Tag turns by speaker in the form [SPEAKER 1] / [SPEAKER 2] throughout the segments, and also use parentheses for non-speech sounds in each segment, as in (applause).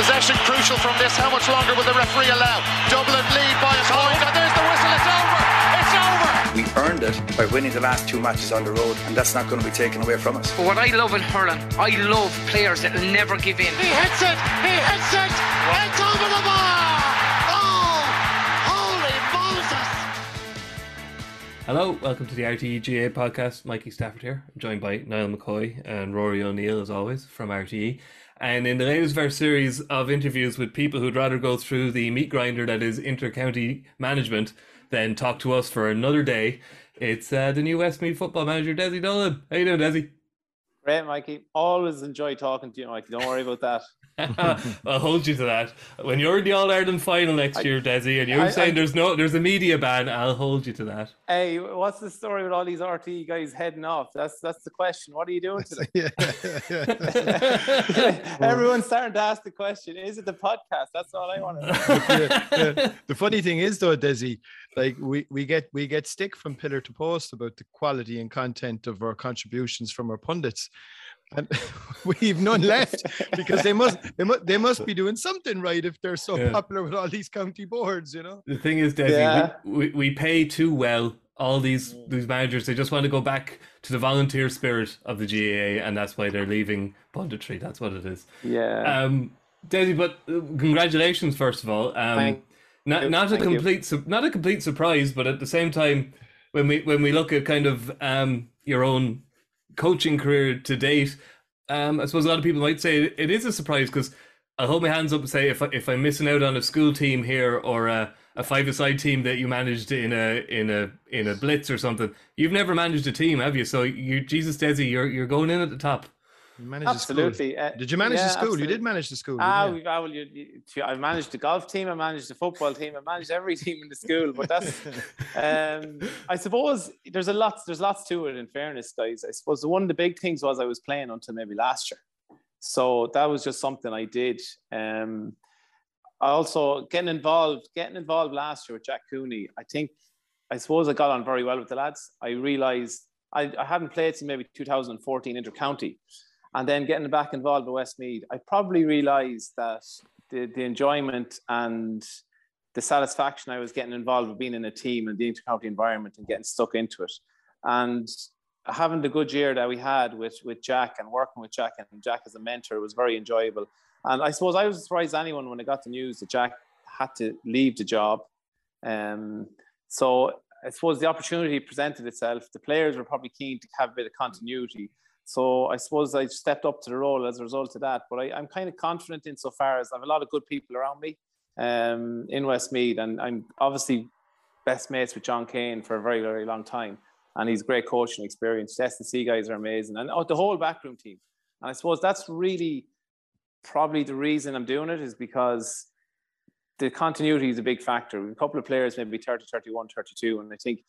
[SPEAKER 1] Possession crucial from this. How much longer will the referee allow? Dublin lead by a point. And there's the whistle. It's over. It's over.
[SPEAKER 2] We earned it by winning the last two matches on the road, and that's not going to be taken away from us.
[SPEAKER 3] But what I love in hurling, I love players that never give in.
[SPEAKER 1] He hits it. He hits it. It's over the bar. Oh, holy Moses.
[SPEAKER 4] Hello, welcome to the RTE GAA podcast. Mikey Stafford here. I'm joined by Niall McCoy and Rory O'Neill, as always, from RTE. And in the latest of our series of interviews with people who'd rather go through the meat grinder that is inter-county management than talk to us for another day, it's uh, the new Westmeath football manager, Desi Dolan. How you doing, Desi?
[SPEAKER 5] Great, Mikey. Always enjoy talking to you, Mikey. Don't worry about that. (laughs)
[SPEAKER 4] I'll hold you to that. When you're in the All Ireland final next
[SPEAKER 5] I-
[SPEAKER 4] year, Desi, and you're
[SPEAKER 5] I-
[SPEAKER 4] saying
[SPEAKER 5] I-
[SPEAKER 4] there's no there's a media ban, I'll hold you to that.
[SPEAKER 5] Hey, what's the story with all these RT guys heading off? That's that's the question. What are you doing today? (laughs) (laughs) Everyone's starting to ask the question: Is it the podcast? That's all I want to know.
[SPEAKER 6] Yeah, yeah. The funny thing is though, Desi, like we, we get we get stick from pillar to post about the quality and content of our contributions from our pundits. And (laughs) we've none left because they must they must they must be doing something right if they're so
[SPEAKER 4] Yeah.
[SPEAKER 6] popular with all these county boards, you know.
[SPEAKER 4] The thing is, Desi,
[SPEAKER 5] Yeah.
[SPEAKER 4] we, we, we pay too well. All these these managers, they just want to go back to the volunteer spirit of the GAA, and that's why they're leaving punditry. That's what it is.
[SPEAKER 5] Yeah.
[SPEAKER 4] Um, Desi, but uh, congratulations first of all. Um,
[SPEAKER 5] Thank
[SPEAKER 4] not
[SPEAKER 5] you.
[SPEAKER 4] not a
[SPEAKER 5] Thank
[SPEAKER 4] complete su- not a complete surprise, but at the same time, when we when we look at kind of um, your own coaching career to date, um, I suppose a lot of people might say it is a surprise because I'll hold my hands up and say if I, if I'm missing out on a school team here or a, a five-a-side team that you managed in a in a in a blitz or something, you've never managed a team, have you? So you Jesus Desi, you're you're going in at the top.
[SPEAKER 6] You managed the school.
[SPEAKER 5] absolutely. Uh,
[SPEAKER 6] Did you manage
[SPEAKER 5] yeah,
[SPEAKER 6] the school? You did manage the school.
[SPEAKER 5] Ah,
[SPEAKER 6] you?
[SPEAKER 5] we've, ah, well, you, you, I've managed the golf team, I managed the football team, I managed every (laughs) team in the school. But that's, um, I suppose, there's a lot. There's lots to it. In fairness, guys, I suppose one of the big things was I was playing until maybe last year, so that was just something I did. Um, I also getting involved, getting involved last year with Jack Cooney. I think, I suppose I got on very well with the lads. I realised I, I hadn't played since maybe 2014 inter-county and then getting back involved with Westmeath, I probably realised that the, the enjoyment and the satisfaction I was getting involved with being in a team and the intercounty environment and getting stuck into it, and having the good year that we had with with Jack and working with Jack and Jack as a mentor was very enjoyable. And I suppose I was surprised anyone when I got the news that Jack had to leave the job. Um, so I suppose the opportunity presented itself. The players were probably keen to have a bit of continuity. So I suppose I stepped up to the role as a result of that. But I, I'm kind of confident insofar as I have a lot of good people around me um, in Westmeath, and I'm obviously best mates with John Kane for a very, very long time. And he's great coaching experience. The S&C guys are amazing. And oh, the whole backroom team. And I suppose that's really probably the reason I'm doing it is because the continuity is a big factor. A couple of players, maybe 30, 31, 32, and I think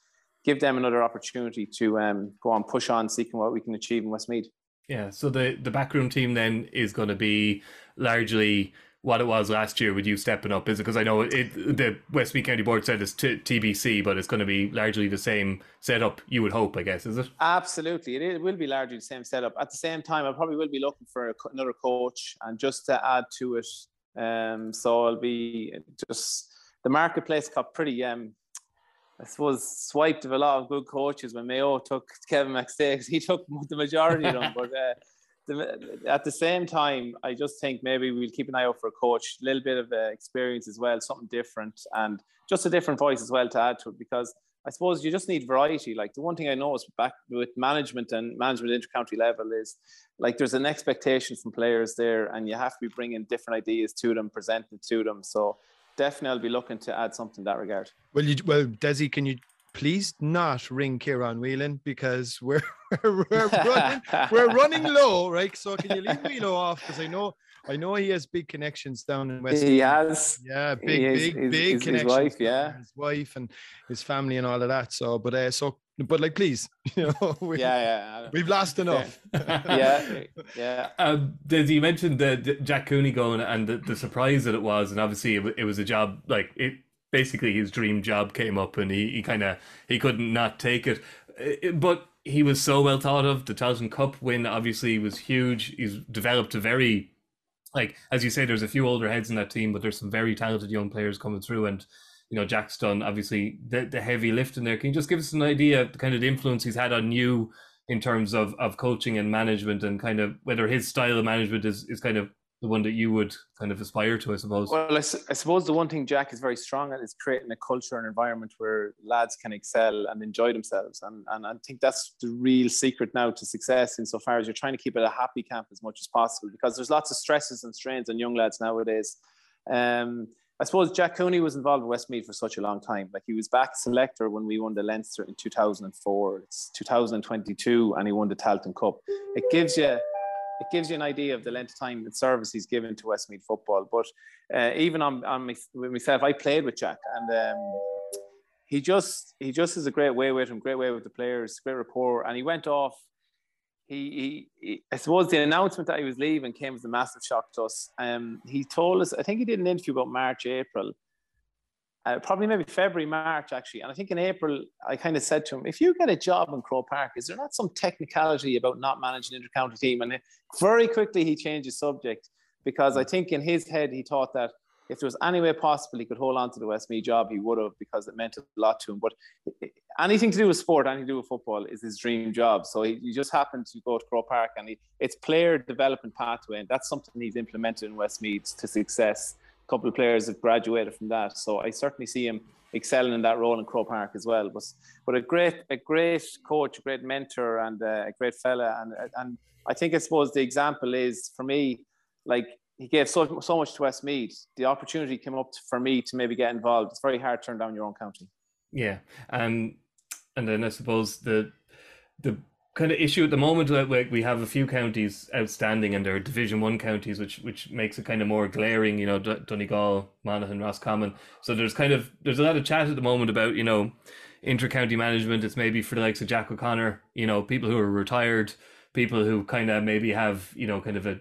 [SPEAKER 5] give them another opportunity to um, go on, push on, seeking what we can achieve in Westmeath.
[SPEAKER 4] Yeah, so the the backroom team then is going to be largely what it was last year with you stepping up, is it? Because I know it the Westmeath County Board said it's t- TBC, but it's going to be largely the same setup. You would hope, I guess, is it?
[SPEAKER 5] Absolutely, it, it will be largely the same setup. At the same time, I probably will be looking for a, another coach, and just to add to it, um, so I'll be just the marketplace got pretty um, I suppose swiped of a lot of good coaches when Mayo took Kevin McStay. He took (laughs) the majority of them, (laughs) but uh, the, at the same time, I just think maybe we'll keep an eye out for a coach, a little bit of uh, experience as well, something different, and just a different voice as well to add to it. Because I suppose you just need variety. Like the one thing I noticed back with management and management intercounty level is like there's an expectation from players there, and you have to be bringing different ideas to them, presenting to them. So definitely, I'll be looking to add something in that regard.
[SPEAKER 6] Well, you, well, Desi, can you please not ring Kieran Whelan because we're we're, (laughs) we're running we're running (laughs) low, right? So can you leave Wheelo off? Because I know I know he has big connections down in West.
[SPEAKER 5] He has.
[SPEAKER 6] Yeah, big,
[SPEAKER 5] is-
[SPEAKER 6] big,
[SPEAKER 5] his-
[SPEAKER 6] big
[SPEAKER 5] his- his
[SPEAKER 6] connections.
[SPEAKER 5] wife, yeah.
[SPEAKER 6] his wife and his family and all of that. So, but uh, so, but like, please, (laughs) you know, (laughs) we,
[SPEAKER 5] Yeah, yeah.
[SPEAKER 6] we've lost enough. (laughs)
[SPEAKER 5] yeah, yeah.
[SPEAKER 4] Um, Des, you mentioned the, the Jack Cooney going and the, the surprise that it was, and obviously it, it was a job like it. Basically, his dream job came up, and he, he kind of he couldn't not take it. Uh, But he was so well thought of. The Tailteann Cup win obviously was huge. He's developed a very like as you say, there's a few older heads in that team, but there's some very talented young players coming through, and you know Jack's done obviously the, the heavy lifting there. Can you just give us an idea of the kind of the influence he's had on you in terms of of coaching and management, and kind of whether his style of management is is kind of the one that you would kind of aspire to, I suppose.
[SPEAKER 5] Well, I, I, suppose the one thing Jack is very strong at is creating a culture and environment where lads can excel and enjoy themselves. And, and I think that's the real secret now to success insofar as you're trying to keep it a happy camp as much as possible because there's lots of stresses and strains on young lads nowadays. Um, I suppose Jack Cooney was involved with Westmeath for such a long time. Like he was back selector when we won the Leinster in 2004. It's 2022 and he won the Tailteann Cup. It gives you it gives you an idea of the length of time and service he's given to Westmeath football. But uh, even on, on with myself, I played with Jack, and um, he just he just has a great way with him, great way with the players, great rapport. And he went off. He, he, he I suppose the announcement that he was leaving came as a massive shock to us. Um, he told us, I think he did an interview about March, April, uh, probably maybe February, March, actually. And I think in April, I kind of said to him, if you get a job in Croke Park, is there not some technicality about not managing an intercounty team? And very quickly, he changed his subject because I think in his head, he thought that if there was any way possible he could hold on to the Westmeath job, he would have because it meant a lot to him. But anything to do with sport, anything to do with football is his dream job. So he, he just happened to go to Croke Park and he, it's player development pathway. And that's something he's implemented in Westmeath to success A couple of players have graduated from that. So I certainly see him excelling in that role in Croke Park as well. But but a great a great coach, a great mentor, and uh, a great fella. And and I think I suppose the example is for me, like he gave so so much to Westmeath. The opportunity came up for me to maybe get involved. It's very hard to turn down your own county.
[SPEAKER 4] Yeah, um, and then I suppose the the kind of issue at the moment like we have a few counties outstanding and they're division one counties which which makes it kind of more glaring you know donegal monaghan roscommon so there's kind of there's a lot of chat at the moment about you know inter-county management it's maybe for the likes of jack o'connor you know people who are retired people who kind of maybe have you know kind of a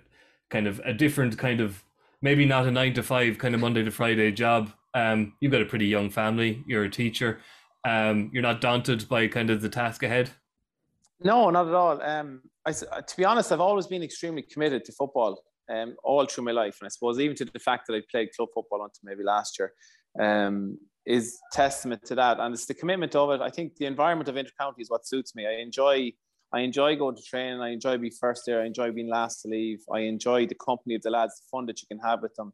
[SPEAKER 4] kind of a different kind of maybe not a nine to five kind of monday to friday job um you've got a pretty young family you're a teacher um you're not daunted by kind of the task ahead
[SPEAKER 5] no, not at all. Um, I, to be honest, I've always been extremely committed to football um, all through my life. And I suppose even to the fact that I played club football until maybe last year um, is testament to that. And it's the commitment of it. I think the environment of intercounty is what suits me. I enjoy I enjoy going to training. I enjoy being first there. I enjoy being last to leave. I enjoy the company of the lads, the fun that you can have with them.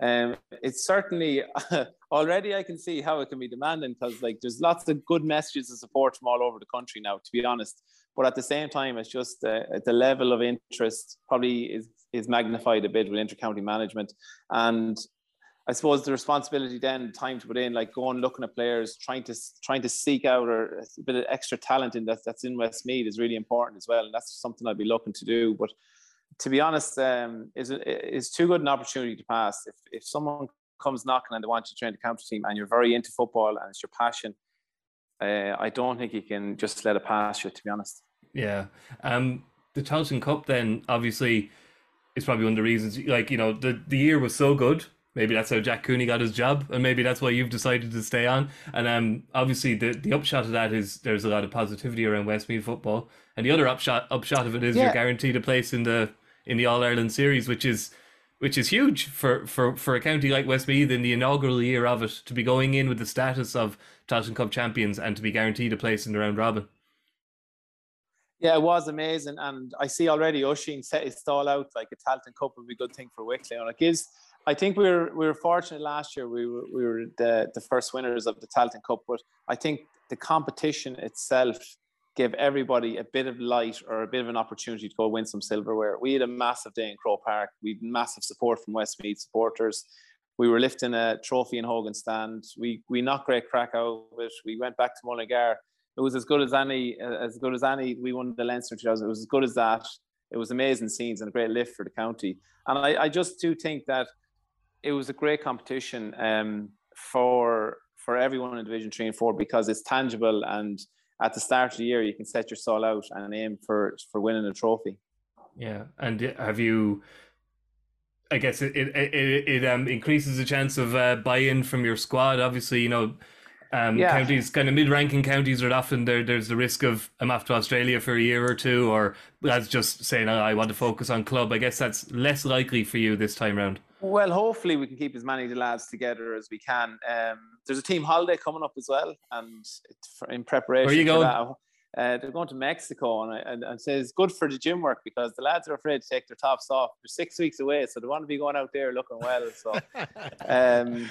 [SPEAKER 5] Um, it's certainly (laughs) already I can see how it can be demanding because like there's lots of good messages of support from all over the country now. To be honest, but at the same time, it's just uh, the level of interest probably is is magnified a bit with intercounty management, and I suppose the responsibility then, time to put in, like going looking at players, trying to trying to seek out or a bit of extra talent in that that's in Westmeath is really important as well, and that's something I'd be looking to do. But to be honest, um, is is too good an opportunity to pass. If if someone comes knocking and they want you to train the county team, and you're very into football and it's your passion, uh, I don't think you can just let it pass you, to be honest.
[SPEAKER 4] Yeah. Um, the Tailteann Cup, then, obviously, is probably one of the reasons, like, you know, the, the year was so good. Maybe that's how Jack Cooney got his job, and maybe that's why you've decided to stay on. And um, obviously, the, the upshot of that is there's a lot of positivity around Westmeath football, and the other upshot upshot of it is yeah. you're guaranteed a place in the in the All Ireland series, which is which is huge for, for, for a county like Westmeath in the inaugural year of it to be going in with the status of Tailteann Cup champions and to be guaranteed a place in the round robin.
[SPEAKER 5] Yeah, it was amazing, and I see already Oisín set his stall out like a Tailteann Cup would be a good thing for Wicklow, and it gives. I think we were we were fortunate last year. We were we were the the first winners of the Tailteann Cup, but I think the competition itself gave everybody a bit of light or a bit of an opportunity to go win some silverware. We had a massive day in Croke Park. We had massive support from Westmeath supporters. We were lifting a trophy in Hogan stand. We we knocked great crack out of it. We went back to Mullingar. It was as good as any as good as any. We won the Leinster 2000. It was as good as that. It was amazing scenes and a great lift for the county. And I, I just do think that it was a great competition um, for for everyone in Division Three and Four because it's tangible and at the start of the year you can set your soul out and aim for for winning a trophy.
[SPEAKER 4] Yeah, and have you? I guess it it it, it um, increases the chance of uh, buy-in from your squad. Obviously, you know, um,
[SPEAKER 5] Yeah.
[SPEAKER 4] counties, kind of mid-ranking counties, are often there. There's the risk of I'm off to Australia for a year or two, or that's just saying oh, I want to focus on club. I guess that's less likely for you this time round.
[SPEAKER 5] Well, hopefully we can keep as many of the lads together as we can. Um, there's a team holiday coming up as well, and it's for, in preparation.
[SPEAKER 4] Where are you
[SPEAKER 5] for
[SPEAKER 4] going?
[SPEAKER 5] that, uh, they're going to Mexico, and, I, and and say it's good for the gym work because the lads are afraid to take their tops off. They're six weeks away, so they want to be going out there looking well. So (laughs) um,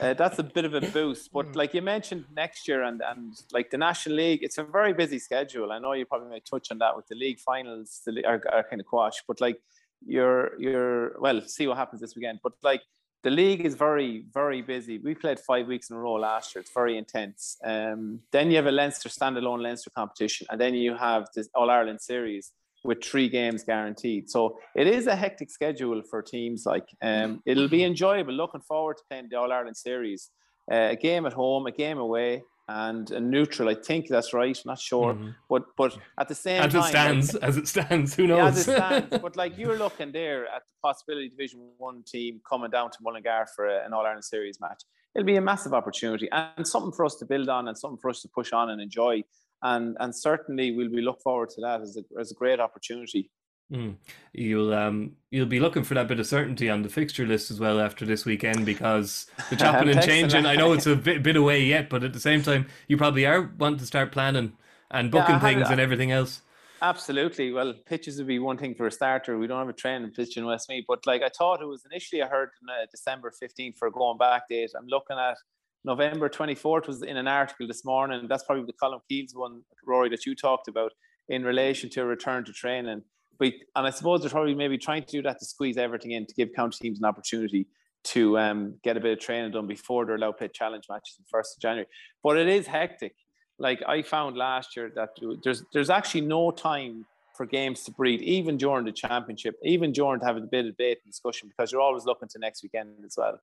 [SPEAKER 5] uh, that's a bit of a boost. But like you mentioned, next year and and like the National League, it's a very busy schedule. I know you probably may touch on that with the league finals, the, are, are kind of quash, but like you're you're well, see what happens this weekend. But like the league is very very busy. We played five weeks in a row last year. It's very intense. Um, then you have a Leinster standalone Leinster competition, and then you have this All Ireland series with three games guaranteed. So it is a hectic schedule for teams. Like um, it'll be enjoyable. Looking forward to playing the All Ireland series. Uh, a game at home, a game away, and a neutral. I think that's right. Not sure, mm-hmm. but but at the same
[SPEAKER 4] As
[SPEAKER 5] time,
[SPEAKER 4] it
[SPEAKER 5] like-
[SPEAKER 4] stands, as it stands, who
[SPEAKER 5] yeah,
[SPEAKER 4] knows?
[SPEAKER 5] as it (laughs) stands. but like you're looking there at the possibility Division One team coming down to Mullingar for a, an All Ireland Series match. It'll be a massive opportunity and something for us to build on and something for us to push on and enjoy. And and certainly we'll be look forward to that as a as a great opportunity.
[SPEAKER 4] Mm. You'll um you'll be looking for that bit of certainty on the fixture list as well after this weekend because the (laughs) chopping and changing. I know it's a bit, bit away yet, but at the same time, you probably are wanting to start planning and booking
[SPEAKER 5] had
[SPEAKER 4] things and everything else.
[SPEAKER 5] Absolutely. Well, pitches would be one thing for a starter. We don't have a training pitch in Westmeath, but like I thought it was initially, I heard uh, December 15th for a going back date. I'm looking at November 24th was in an article this morning. That's probably the Colm Keys one, Rory, that you talked about in relation to a return to training. But, and I suppose they're probably maybe trying to do that to squeeze everything in to give county teams an opportunity to um, get a bit of training done before they're allowed to play challenge matches on first of January. But it is hectic. Like I found last year that there's there's actually no time for games to breathe, even during the championship, even during to have a bit of debate and discussion, because you're always looking to next weekend as well.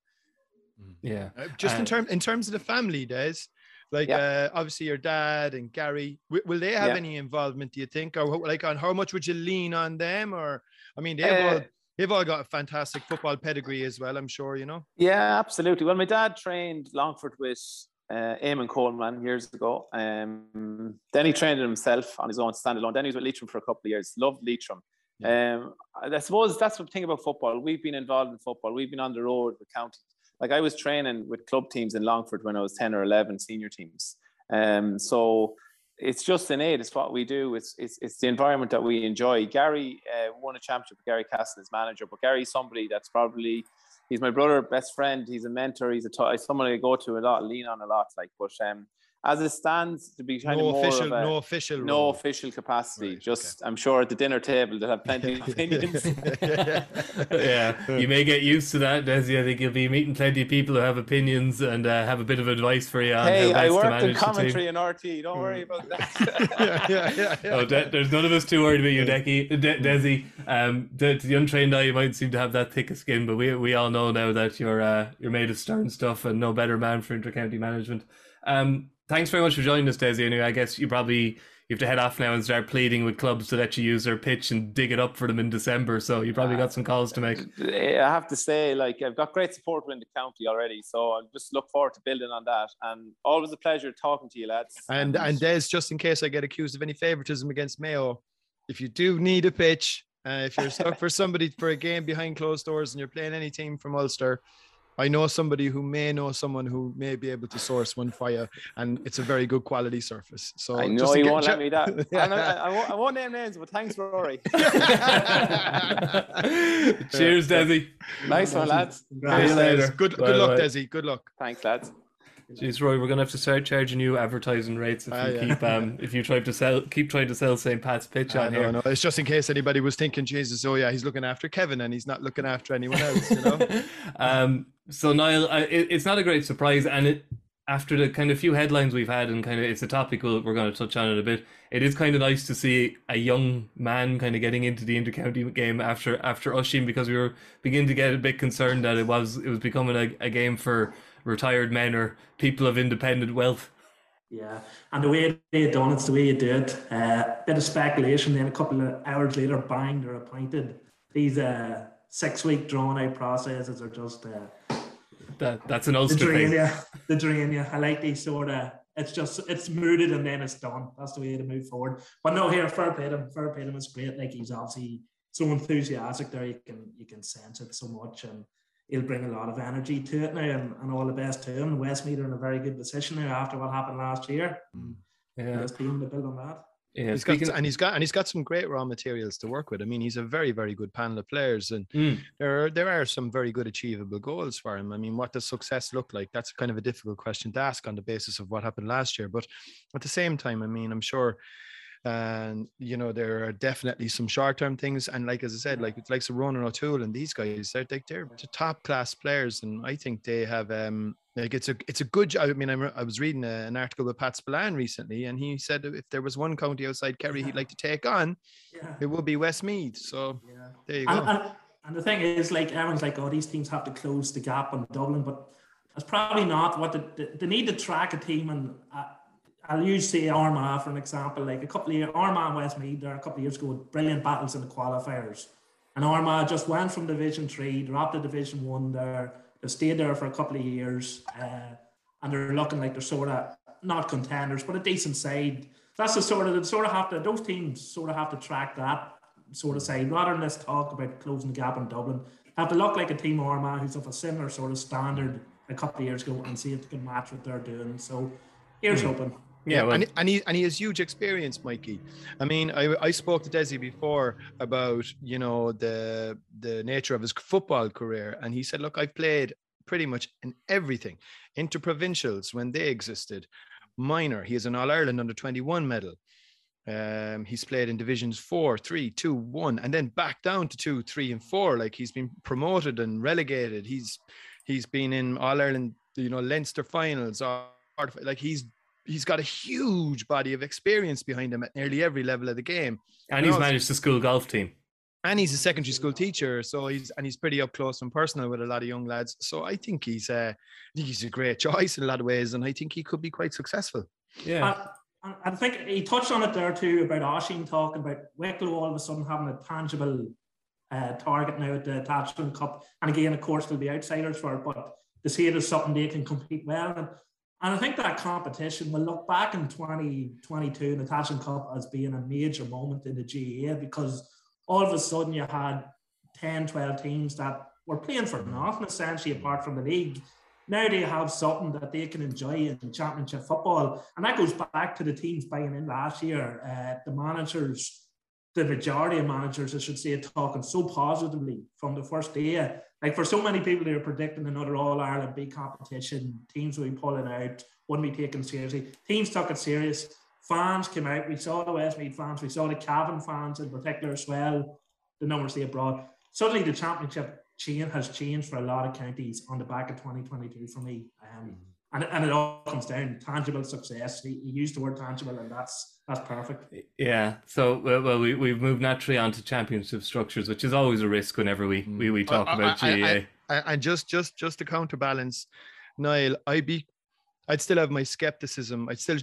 [SPEAKER 4] Yeah.
[SPEAKER 6] Uh, just in
[SPEAKER 4] Uh,
[SPEAKER 6] terms in terms of the family, Des, like
[SPEAKER 5] Yeah.
[SPEAKER 6] uh, obviously your dad and Gary, w- will they have
[SPEAKER 5] Yeah.
[SPEAKER 6] any involvement? Do you think, or like on how much would you lean on them? Or I mean, they've
[SPEAKER 5] Uh,
[SPEAKER 6] all they've all got a fantastic football pedigree as well. I'm sure you know.
[SPEAKER 5] Yeah, absolutely. Well, my dad trained Longford with uh, Eamon Coleman years ago. Um, then he trained himself on his own standalone. Then he was with Leitrim for a couple of years. Loved Leitrim. Um, I suppose that's the thing about football. We've been involved in football. We've been on the road with county. Like I was training with club teams in Longford when I was 10 or 11, senior teams. Um, so it's just innate. It's what we do. It's it's, it's the environment that we enjoy. Gary uh, won a championship with Garrycastle as manager, but Gary's somebody that's probably he's my brother, best friend. He's a mentor. He's a t- someone I go to a lot, lean on a lot. Like, but um, as it stands, to be kind
[SPEAKER 6] No
[SPEAKER 5] of more
[SPEAKER 6] official,
[SPEAKER 5] of a,
[SPEAKER 6] no official,
[SPEAKER 5] no
[SPEAKER 6] role.
[SPEAKER 5] official capacity.
[SPEAKER 6] Right,
[SPEAKER 5] just I'm sure at the dinner table they'll have plenty of (laughs) opinions. (laughs)
[SPEAKER 4] yeah, you may get used to that, Desi. I think you'll be meeting plenty of people who have opinions and uh, have a bit of advice for you on
[SPEAKER 5] hey,
[SPEAKER 4] how
[SPEAKER 5] I
[SPEAKER 4] best to
[SPEAKER 5] worked
[SPEAKER 4] manage
[SPEAKER 5] in
[SPEAKER 4] the team.
[SPEAKER 5] commentary and RT. Don't worry about that.
[SPEAKER 6] yeah, yeah, yeah, yeah.
[SPEAKER 4] Oh, De- there's none of us too worried about you, Decky, De- Desi. Um, to, to the untrained eye, you might seem to have that thick of skin, but we we all know now that you're uh, you're made of stern stuff and no better man for intercounty management. Um, thanks very much for joining us, Desi. Anyway, I guess you probably you have to head off now and start pleading with clubs to let you use their pitch and dig it up for them in December. So you probably got some calls to make.
[SPEAKER 5] I have to say, like I've got great support within the county already, so I just look forward to building on that. And always a pleasure talking to you, lads.
[SPEAKER 6] And and Des, just in case I get accused of any favoritism against Mayo, if you do need a pitch, uh, if you're stuck (laughs) for somebody for a game behind closed doors and you're playing any team from Ulster, I know somebody who may know someone who may be able to source one for you, and it's a very good quality surface. So
[SPEAKER 5] I know
[SPEAKER 6] just in
[SPEAKER 5] you
[SPEAKER 6] ca-
[SPEAKER 5] won't
[SPEAKER 6] ju-
[SPEAKER 5] let me that. (laughs)
[SPEAKER 6] Yeah.
[SPEAKER 5] I, I, won't, I won't name names, but thanks, Rory. (laughs) (laughs)
[SPEAKER 4] Cheers, Desi.
[SPEAKER 5] nice one, lads.
[SPEAKER 4] See you
[SPEAKER 6] Des,
[SPEAKER 4] later.
[SPEAKER 6] Good,
[SPEAKER 4] Bye,
[SPEAKER 6] good luck,
[SPEAKER 4] bye.
[SPEAKER 6] Desi. Good luck.
[SPEAKER 5] Thanks, lads.
[SPEAKER 4] Jeez, Roy, we're gonna have to start charging you advertising rates if
[SPEAKER 6] Ah,
[SPEAKER 4] you
[SPEAKER 6] yeah.
[SPEAKER 4] keep um if you try to sell keep trying to sell St. Pat's pitch
[SPEAKER 6] I
[SPEAKER 4] on
[SPEAKER 6] know,
[SPEAKER 4] here.
[SPEAKER 6] no, it's just in case anybody was thinking, Jesus, oh yeah, he's looking after Kevin and he's not looking after anyone else. You know.
[SPEAKER 4] um, so Niall, I, it, it's not a great surprise, and it after the kind of few headlines we've had, and kind of it's a topic we'll, we're going to touch on in a bit. It is kind of nice to see a young man kind of getting into the intercounty game after after Oisín, because we were beginning to get a bit concerned that it was it was becoming a, a game for retired men or people of independent wealth.
[SPEAKER 7] Yeah, and the way they done it's the way you do it. Uh, bit of speculation, then a couple of hours later, bang, they're appointed. These uh, six-week drawn-out processes are just uh,
[SPEAKER 4] that that's an
[SPEAKER 7] the
[SPEAKER 4] Ulster
[SPEAKER 7] drain
[SPEAKER 4] thing.
[SPEAKER 7] you, the drain yeah. I like these sort of. It's just it's mooted and then it's done. That's the way to move forward. But no, here fair play to him. Fair play to him. It's great. Like he's obviously so enthusiastic there. You can you can sense it so much, and he'll bring a lot of energy to it now. And, and all the best to him. Westmeath are in a very good position now after what happened last year.
[SPEAKER 4] Yeah,
[SPEAKER 7] This team to build on that.
[SPEAKER 4] Yeah.
[SPEAKER 6] He's got, and he's got and he's got some great raw materials to work with. I mean, he's a very very good panel of players, and
[SPEAKER 4] Mm.
[SPEAKER 6] there are there are some very good achievable goals for him. I mean, what does success look like? That's kind of a difficult question to ask on the basis of what happened last year. But at the same time, I mean, I'm sure. And you know there are definitely some short-term things, and like as I said, like it's like Ronan O'Toole and these guys, they're like they're top class players, and I think they have um like it's a it's a good. I mean, I'm, I was reading a, an article with Pat Spillane recently, and he said if there was one county outside Kerry he'd like to take on,
[SPEAKER 7] Yeah.
[SPEAKER 6] it would be Westmeath. So
[SPEAKER 7] Yeah.
[SPEAKER 6] there you go.
[SPEAKER 7] And, and, and the thing is, like everyone's like, oh, these teams have to close the gap on Dublin, but that's probably not what the, the, they need to track a team. And uh, I'll use say Armagh for an example. Like a couple of years, Armagh and Westmeath there a couple of years ago, brilliant battles in the qualifiers, and Armagh just went from Division Three, dropped to Division One there. They stayed there for a couple of years, uh, and they're looking like they're sort of not contenders, but a decent side. That's the sort of the sort of have to those teams sort of have to track that sort of side rather than let's talk about closing the gap in Dublin. Have to look like a team Armagh who's of a similar sort of standard a couple of years ago and see if they can match what they're doing. So here's hoping.
[SPEAKER 4] Yeah, well,
[SPEAKER 6] and, and he and he has huge experience, Mikey. I mean, I, I spoke to Desi before about you know the the nature of his football career, and he said, "Look, I've played pretty much in everything, interprovincials when they existed, minor. He has an All Ireland under twenty one medal. Um, he's played in divisions four, three, two, one, and then back down to two, three, and four. Like he's been promoted and relegated. He's he's been in All Ireland, you know, Leinster finals. Or, like he's he's got a huge body of experience behind him at nearly every level of the game.
[SPEAKER 4] and he's
[SPEAKER 6] also-
[SPEAKER 4] managed the school golf team.
[SPEAKER 6] And he's a secondary school teacher, so he's and he's pretty up close and personal with a lot of young lads. So I think he's uh, I think he's a great choice in a lot of ways, and I think he could be quite successful.
[SPEAKER 4] Yeah,
[SPEAKER 7] And, and I think he touched on it there too about Oisín talking about Wicklow all of a sudden having a tangible uh, target now at the Tailteann Cup. And again, of course, there'll be outsiders for it, but to see it as something they can compete well in. And I think that competition will look back in 2022 in the Tailteann Cup as being a major moment in the GAA because all of a sudden you had 10, 12 teams that were playing for nothing essentially apart from the league. Now they have something that they can enjoy in championship football. And that goes back to the teams buying in last year. Uh, the managers, the majority of managers, I should say, talking so positively from the first day. Like for so many people, they were predicting another All Ireland big competition. Teams would be pulling out, wouldn't be taken seriously. Teams took it serious. Fans came out. We saw the Westmeath fans. We saw the Cavan fans in particular as well. The numbers they brought. Suddenly, the championship chain has changed for a lot of counties on the back of 2022 for me. Um, and, and it all comes down tangible success. He, he used the word tangible, and that's that's perfect.
[SPEAKER 4] yeah. So well, well we we've moved naturally onto championship structures, which is always a risk whenever we we, we mm. talk
[SPEAKER 6] I- I-
[SPEAKER 4] about
[SPEAKER 6] I-
[SPEAKER 4] GAA.
[SPEAKER 6] I- I- and just just just to counterbalance, Niall, I'd be I'd still have my skepticism. I'd still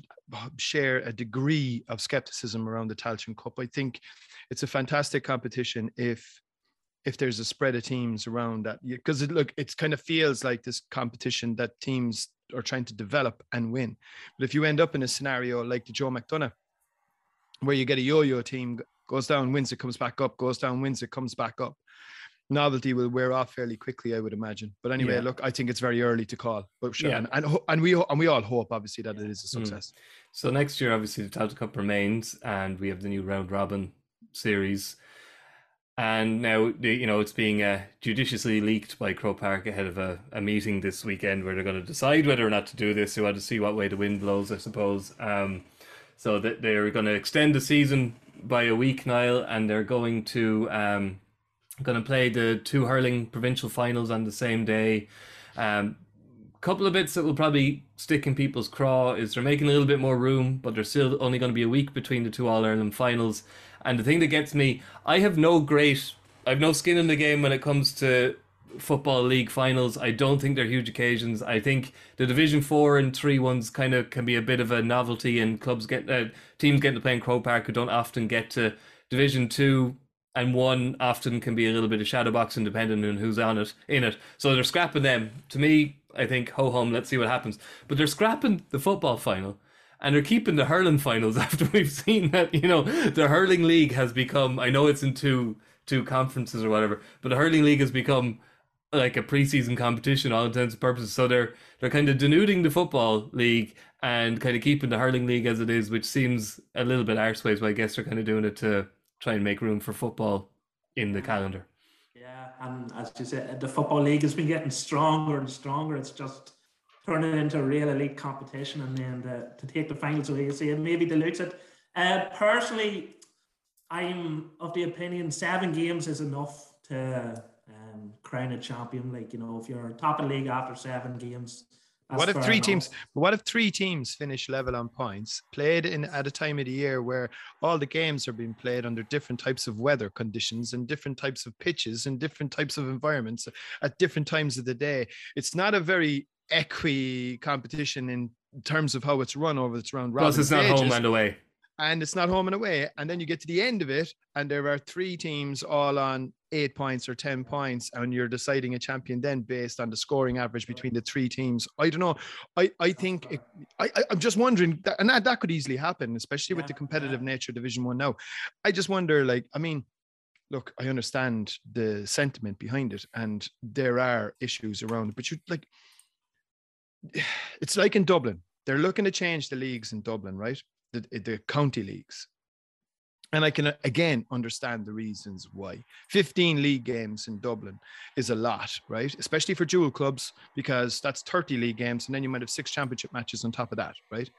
[SPEAKER 6] share a degree of skepticism around the Tailteann Cup. I think it's a fantastic competition if if there's a spread of teams around that because it look it kind of feels like this competition that teams are trying to develop and win. But if you end up in a scenario like the Joe McDonagh, where you get a yo-yo team goes down, wins it, comes back up, goes down, wins it, comes back up. Novelty will wear off fairly quickly, I would imagine. But anyway,
[SPEAKER 4] Yeah.
[SPEAKER 6] look, I think it's very early to call. But sure,
[SPEAKER 4] Yeah.
[SPEAKER 6] and, and and we and we all hope, obviously, that it is a
[SPEAKER 4] Mm.
[SPEAKER 6] success.
[SPEAKER 4] So next year, obviously, the Tailteann Cup remains, and we have the new round robin series. And now, you know, it's being uh, judiciously leaked by Croke Park ahead of a, a meeting this weekend where they're going to decide whether or not to do this. They want to see what way the wind blows, I suppose. Um, so that they're going to extend the season by a week, Niall, and they're going to um, going to play the two hurling provincial finals on the same day. Um, couple of bits that will probably stick in people's craw is they're making a little bit more room, but there's still only going to be a week between the two All Ireland finals. And the thing that gets me, I have no great, I've no skin in the game when it comes to football league finals. I don't think they're huge occasions. I think the Division Four and Three ones kind of can be a bit of a novelty, and clubs get uh, teams getting to play in Croke Park who don't often get to Division Two and one often can be a little bit of shadow boxing depending on who's on it in it. So they're scrapping them. To me, I think ho hum, let's see what happens. But they're scrapping the football final and they're keeping the hurling finals (laughs) after we've seen that you know the hurling league has become. I know it's in two two conferences or whatever, but the hurling league has become like a preseason competition all intents and purposes. So they're they're kind of denuding the football league and kind of keeping the hurling league as it is, which seems a little bit arseways. But I guess they're kind of doing it to try and make room for football in the calendar.
[SPEAKER 7] Yeah, and as you said, the football league has been getting stronger and stronger. It's just turning into a real elite competition, and then the, to take the finals away, you see, it maybe dilutes it. Uh, personally, I'm of the opinion seven games is enough to um, crown a champion. Like you know, if you're top of the league after seven games.
[SPEAKER 6] What if three
[SPEAKER 7] enough.
[SPEAKER 6] teams? What if three teams finish level on points, played in at a time of the year where all the games are being played under different types of weather conditions and different types of pitches and different types of environments at different times of the day? It's not a very equi competition in terms of how it's run over its round robin
[SPEAKER 4] Plus, it's not
[SPEAKER 6] stages
[SPEAKER 4] home and away.
[SPEAKER 6] and it's not home and away. And then you get to the end of it, and there are three teams all on eight points or 10 points, and you're deciding a champion then based on the scoring average between the three teams. I don't know. I, I think, it, I, I- I'm just wondering, that, and that, that could easily happen, especially with the competitive nature of Division One now. I just wonder, like, I mean, look, I understand the sentiment behind it, and there are issues around it, but you like, (sighs) it's like in Dublin. They're looking to change the leagues in Dublin, right? The, the county leagues. And I can uh, again understand the reasons why. 15 league games in Dublin is a lot, right? Especially for dual clubs, because that's 30 league games, and then you might have six championship matches on top of that, right?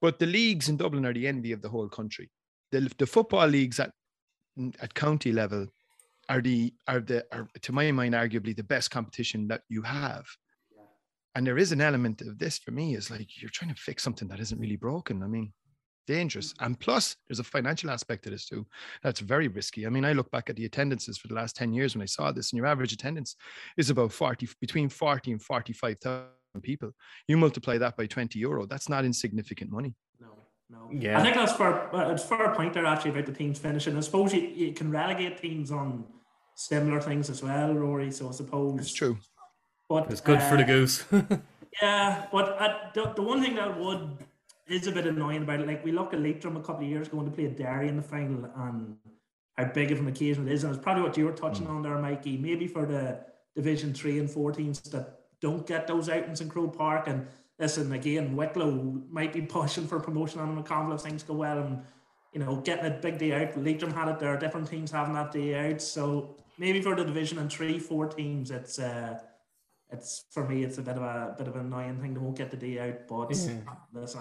[SPEAKER 6] But the leagues in Dublin are the envy of the whole country. The, the football leagues at at county level are the are the are to my mind arguably the best competition that you have. And there is an element of this for me is like you're trying to fix something that isn't really broken. I mean, dangerous. And plus, there's a financial aspect to this too. That's very risky. I mean, I look back at the attendances for the last 10 years when I saw this, and your average attendance is about 40, between 40 and 45,000 people. You multiply that by 20 euro, that's not insignificant money.
[SPEAKER 7] No, no.
[SPEAKER 4] Yeah.
[SPEAKER 7] I think that's fair. uh, It's fair point there actually about the teams finishing. I suppose you, you can relegate teams on similar things as well, Rory. So I suppose
[SPEAKER 6] It's true.
[SPEAKER 7] But
[SPEAKER 4] It's good for the
[SPEAKER 7] uh,
[SPEAKER 4] goose. (laughs)
[SPEAKER 7] Yeah, but uh, the, the one thing that would is a bit annoying about it, like we looked at Leitrim a couple of years going to play Derry in the final and how big of an occasion it is. And it's probably what you were touching on there, Mikey. Maybe for the Division 3 and 4 teams that don't get those outings in Croke Park. And listen, again, Wicklow might be pushing for promotion on McConville if things go well and, you know, getting a big day out. Leitrim had it there, different teams having that day out. So maybe for the Division and 3, 4 teams, it's. uh it's for me, it's a bit of a bit of an annoying thing. They won't get the day out, but listen,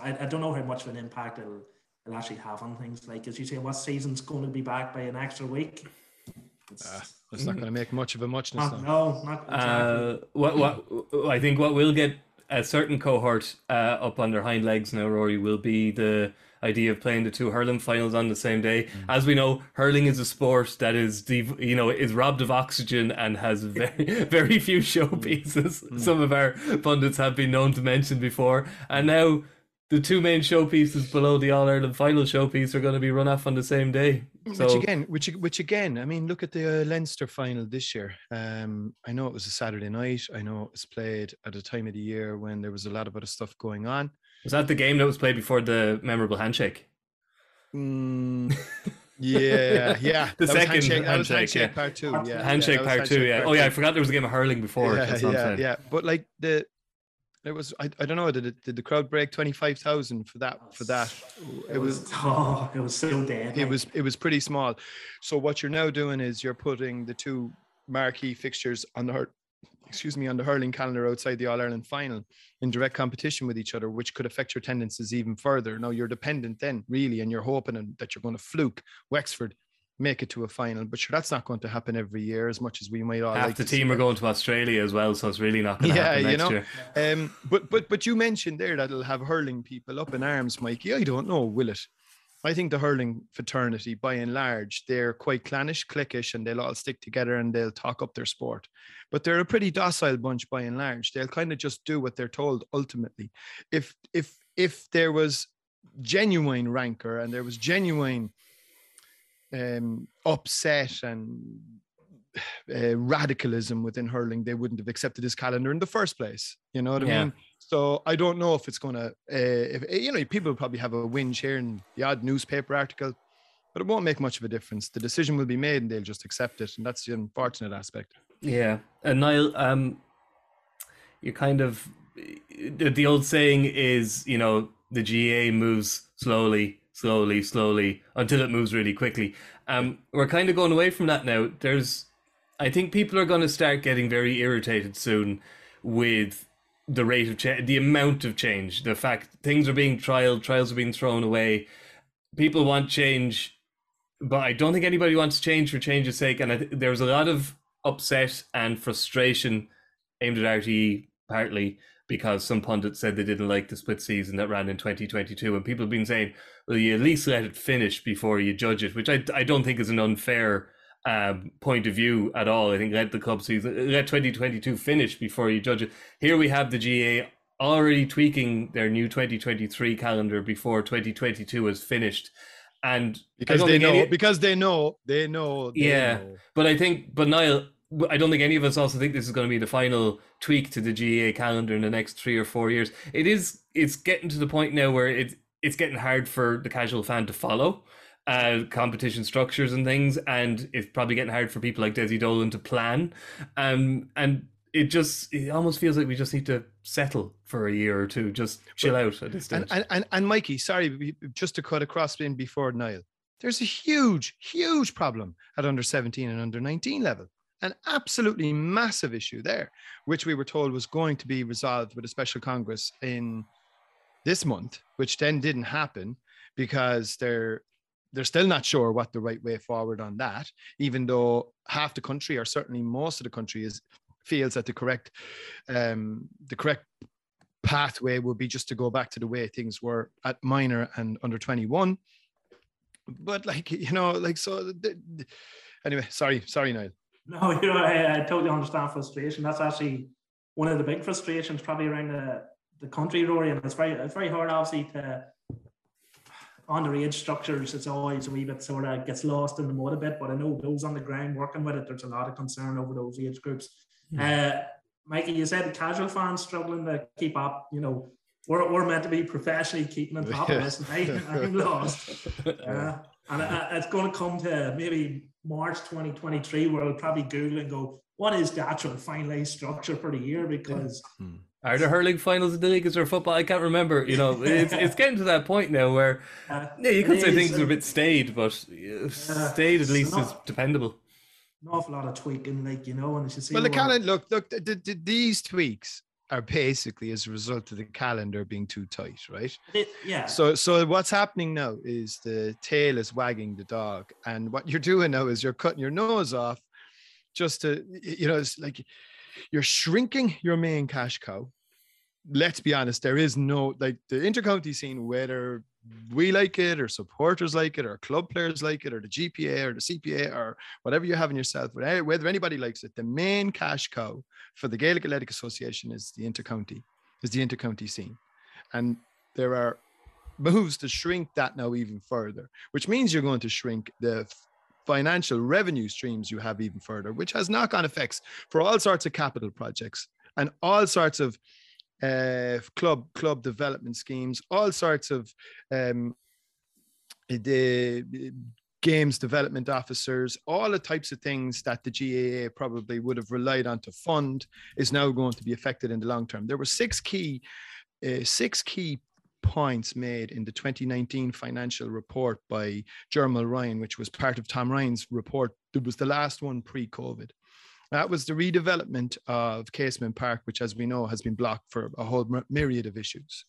[SPEAKER 7] I, I don't know how much of an impact it'll, it'll actually have on things. Like as you say, what season's going to be back by an extra week? It's,
[SPEAKER 6] Ah, It's not going to make much of a muchness.
[SPEAKER 7] not, no, not exactly.
[SPEAKER 4] Uh, what what I think what will get a certain cohort uh, up on their hind legs now, Rory, will be the idea of playing the two hurling finals on the same day. Mm. As we know, hurling is a sport that is you know is robbed of oxygen and has very (laughs) very few showpieces. Mm. Some of our pundits have been known to mention before, and mm. now. The two main showpieces below the All Ireland final showpiece are going to be run off on the same day. So
[SPEAKER 6] which again, which which again, I mean, look at the uh, Leinster final this year. Um, I know it was a Saturday night. I know it was played at a time of the year when there was a lot of other stuff going on.
[SPEAKER 4] was that the game that was played before the memorable handshake?
[SPEAKER 6] Mm, (laughs) yeah, yeah.
[SPEAKER 4] The
[SPEAKER 6] That
[SPEAKER 4] second
[SPEAKER 6] handshake, that was
[SPEAKER 4] handshake,
[SPEAKER 6] handshake
[SPEAKER 4] yeah.
[SPEAKER 6] part two. Yeah, yeah,
[SPEAKER 4] handshake
[SPEAKER 6] was
[SPEAKER 4] part two, yeah. Oh yeah, I forgot there was a game of hurling before.
[SPEAKER 6] yeah,
[SPEAKER 4] That's what I'm
[SPEAKER 6] yeah, yeah. But like the, it was I, I don't know did it, did the crowd break twenty five thousand for that for that?
[SPEAKER 7] it was oh, it was so dead.
[SPEAKER 6] it
[SPEAKER 7] like.
[SPEAKER 6] was it was pretty small. So what you're now doing is you're putting the two marquee fixtures on the excuse me on the hurling calendar outside the All Ireland final in direct competition with each other, which could affect your tendencies even further. Now you're dependent then really, and you're hoping that you're going to fluke Wexford make it to a final, but sure that's not going to happen every year as much as we might all
[SPEAKER 4] Half
[SPEAKER 6] like
[SPEAKER 4] the team are going to Australia as well, so it's really not going to
[SPEAKER 6] Yeah,
[SPEAKER 4] happen
[SPEAKER 6] you
[SPEAKER 4] next
[SPEAKER 6] know.
[SPEAKER 4] year.
[SPEAKER 6] Um, but but but you mentioned there that it'll have hurling people up in arms, Mikey. I don't know, will it? I think the hurling fraternity, by and large, they're quite clannish, cliquish, and they'll all stick together and they'll talk up their sport. But they're a pretty docile bunch by and large. They'll kind of just do what they're told ultimately. If if if there was genuine rancor and there was genuine um upset and uh, radicalism within hurling, they wouldn't have accepted this calendar in the first place. You know what I
[SPEAKER 4] Yeah.
[SPEAKER 6] mean? So I don't know if it's gonna. Uh, if you know, people probably have a whinge here and the odd newspaper article, but it won't make much of a difference. The decision will be made, and they'll just accept it, and that's the unfortunate aspect.
[SPEAKER 4] Yeah, and Niall, um, you kind of the old saying is, you know, the GAA moves slowly, slowly, slowly until it moves really quickly. Um, we're kind of going away from that now. There's, I think people are going to start getting very irritated soon with the rate of change, the amount of change, the fact things are being trialed, trials are being thrown away. People want change, but I don't think anybody wants change for change's sake. And I th- there's a lot of upset and frustration aimed at RTE partly because some pundits said they didn't like the split season that ran in 2022 and people have been saying well you at least let it finish before you judge it which i, I don't think is an unfair um, point of view at all i think let the club season let 2022 finish before you judge it here we have the GAA already tweaking their new 2023 calendar before 2022 is finished and
[SPEAKER 6] Because they know,
[SPEAKER 4] any-
[SPEAKER 6] because they know, they know. they
[SPEAKER 4] Yeah.
[SPEAKER 6] know.
[SPEAKER 4] but I think, but Niall, I don't think any of us also think this is going to be the final tweak to the GAA calendar in the next three or four years. It is. It's getting to the point now where it's it's getting hard for the casual fan to follow uh, competition structures and things, and it's probably getting hard for people like Desi Dolan to plan. Um, and it just it almost feels like we just need to settle for a year or two, just chill out at this stage.
[SPEAKER 6] And, and and and Mikey, sorry, just to cut across in before Niall, there's a huge, huge problem at under 17 and under 19 level. An absolutely massive issue there, which we were told was going to be resolved with a special congress in this month, which then didn't happen because they're they're still not sure what the right way forward on that, even though half the country, or certainly most of the country, is feels that the correct um, the correct pathway would be just to go back to the way things were at minor and under 21 but like (laughs) you know like so anyway sorry sorry Niall (laughs)
[SPEAKER 7] No, you know, I, I totally understand frustration. That's actually one of the big frustrations probably around the, the country, Rory. And it's very it's very hard obviously to underage structures, it's always a wee bit sort of gets lost in the mud a bit. But I know those on the ground working with it, there's a lot of concern over those age groups. Uh, Mikey, you said casual fans struggling to keep up. You know, we're, we're meant to be professionally keeping on top of (laughs) this. And I, I'm lost. Uh, and uh, it's going to come to maybe March 2023 where I'll probably Google and go, what is the actual finalized structure for the year? Because
[SPEAKER 4] Are there hurling finals in the league? Is there football? I can't remember. You know, (laughs) it's it's getting to that point now where
[SPEAKER 7] uh,
[SPEAKER 4] yeah, you could say
[SPEAKER 7] is,
[SPEAKER 4] things are a
[SPEAKER 7] uh,
[SPEAKER 4] bit stayed, but uh, stayed at least is dependable.
[SPEAKER 7] an awful lot of tweaking, like, you know, and you should see
[SPEAKER 6] well the
[SPEAKER 7] where-
[SPEAKER 6] calendar look look th- th- th- these tweaks are basically as a result of the calendar being too tight right
[SPEAKER 7] It- yeah.
[SPEAKER 6] So, so what's happening now is the tail is wagging the dog, and what you're doing now is you're cutting your nose off, just to, you know, it's like you're shrinking your main cash cow. Let's be honest, there is no like the intercounty scene, whether we like it or supporters like it or club players like it or the GPA or the CPA or whatever you have in yourself, whether anybody likes it, the main cash cow for the Gaelic Athletic Association is the intercounty, is the intercounty scene, and there are moves to shrink that now even further, which means you're going to shrink the financial revenue streams you have even further, which has knock on effects for all sorts of capital projects and all sorts of uh, club club development schemes, all sorts of um, the games development officers, all the types of things that the GAA probably would have relied on to fund is now going to be affected in the long term. There were six key, uh, six key points made in the 2019 financial report by Ger Mulryan, which was part of Tom Ryan's report. It was the last one pre-COVID. That was the redevelopment of Casement Park, which, as we know, has been blocked for a whole myriad of issues.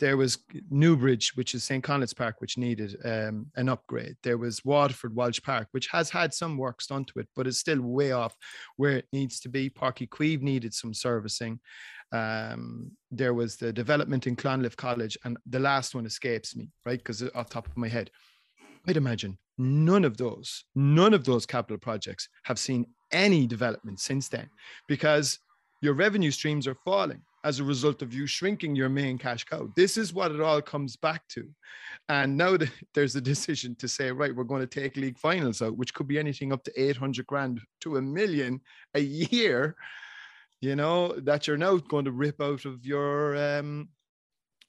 [SPEAKER 6] There was Newbridge, which is St. Conleth's Park, which needed um, an upgrade. There was Waterford Walsh Park, which has had some works done to it, but it's still way off where it needs to be. Páirc Uí Chaoimh needed some servicing. Um, there was the development in Clonliffe College, and the last one escapes me, right? Because off top of my head, I'd imagine none of those, none of those capital projects have seen any development since then because your revenue streams are falling as a result of you shrinking your main cash cow. This is what it all comes back to. And now (laughs) that there's a decision to say, right, we're going to take league finals out, which could be anything up to 800 grand to a million a year, you know, that you're now going to rip out of your um,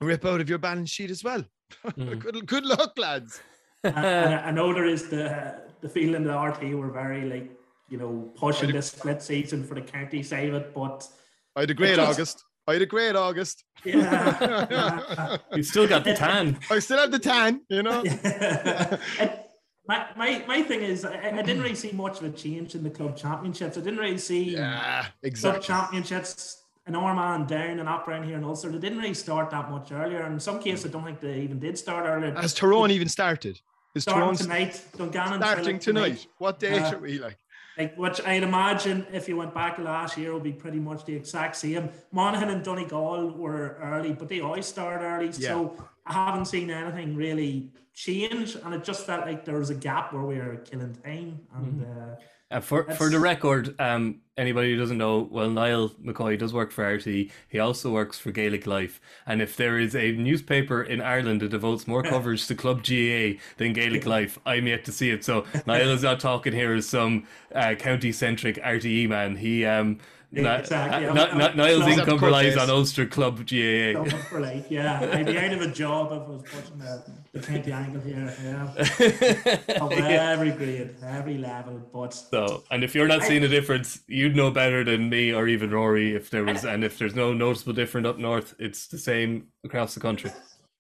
[SPEAKER 6] rip out of your balance sheet as well. (laughs) Mm. good, good luck, lads. (laughs)
[SPEAKER 7] and, I know there is the the feeling that RT were very like you know pushing this split season for the county side of it, but
[SPEAKER 6] I had a great just, August. I had a great August. (laughs)
[SPEAKER 7] Yeah, (laughs) yeah.
[SPEAKER 4] you still got the tan.
[SPEAKER 6] I still have the tan, you know. (laughs)
[SPEAKER 7] my, my, my thing is, I, I, didn't really see much of a change in the club championships. I didn't really see
[SPEAKER 6] yeah, exactly.
[SPEAKER 7] club championships in Armagh down and up around here and Ulster. They didn't really start that much earlier. In some cases, I don't think they even did start earlier.
[SPEAKER 6] Has Tyrone even started?
[SPEAKER 7] Is starting tonight? Dungannon
[SPEAKER 6] starting tonight. tonight. What day uh, are we like?
[SPEAKER 7] Like which I'd imagine if you went back last year would be pretty much the exact same. Monaghan and Donegal were early, but they always start early. Yeah. So I haven't seen anything really change, and it just felt like there was a gap where we were killing time. And mm-hmm. uh,
[SPEAKER 4] uh, for for the record, um, anybody who doesn't know, well, Niall McCoy does work for RT. He also works for Gaelic Life, and if there is a newspaper in Ireland that devotes more (laughs) coverage to Club GAA than Gaelic Life, I'm yet to see it. So (laughs) Niall is not talking here as some uh, county centric RTE man. He um, exactly. Niall's income relies on Ulster Club GAA.
[SPEAKER 7] For life, yeah. I'd be out of a job if I was pushing the, the county angle here. Yeah. (laughs) of every grade, every level. But
[SPEAKER 4] so, and if you're not seeing a difference, you'd know better than me or even Rory if there was. And if there's no noticeable difference up north, it's the same across the country.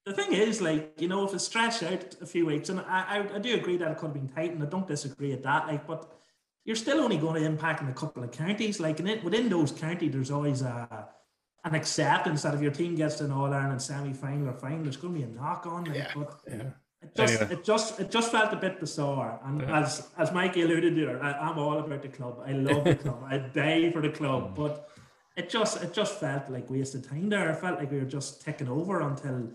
[SPEAKER 7] The thing is, like you know, if it's stretched out a few weeks, and I, I, I do agree that it could have been tight, and I don't disagree at that. Like, but you're still only going to impact in a couple of counties. Like in it, within those counties, there's always a an acceptance that if your team gets to an All Ireland semi final or final, there's going to be a knock on. Like,
[SPEAKER 4] yeah. But yeah.
[SPEAKER 7] It just, anyway. it just, it just felt a bit bizarre. And yeah. as as Mikey alluded to, I, am all about the club. I love the club. I (laughs) die for the club. Mm. But it just, it just felt like wasted time there. It felt like we were just taking over until,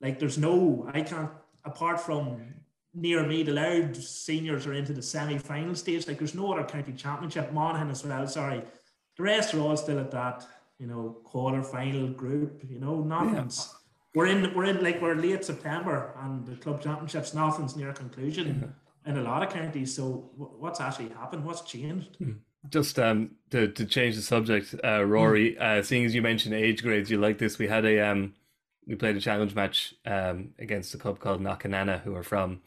[SPEAKER 7] like, there's no, I can't, apart from near me, the Louth seniors are into the semi-final stage. Like there's no other county championship. Monaghan as well. Sorry, the rest are all still at that you know quarter-final group. You know, nothing's. Yeah. We're in. We're in like we're late September, and the club championships. Nothing's near conclusion in a lot of counties. So what's actually happened? What's changed?
[SPEAKER 4] Hmm. Just um, to, to change the subject, uh, Rory, mm. uh, seeing as you mentioned age grades, you like this. We had a um, we played a challenge match um, against a club called Knockananna, who are from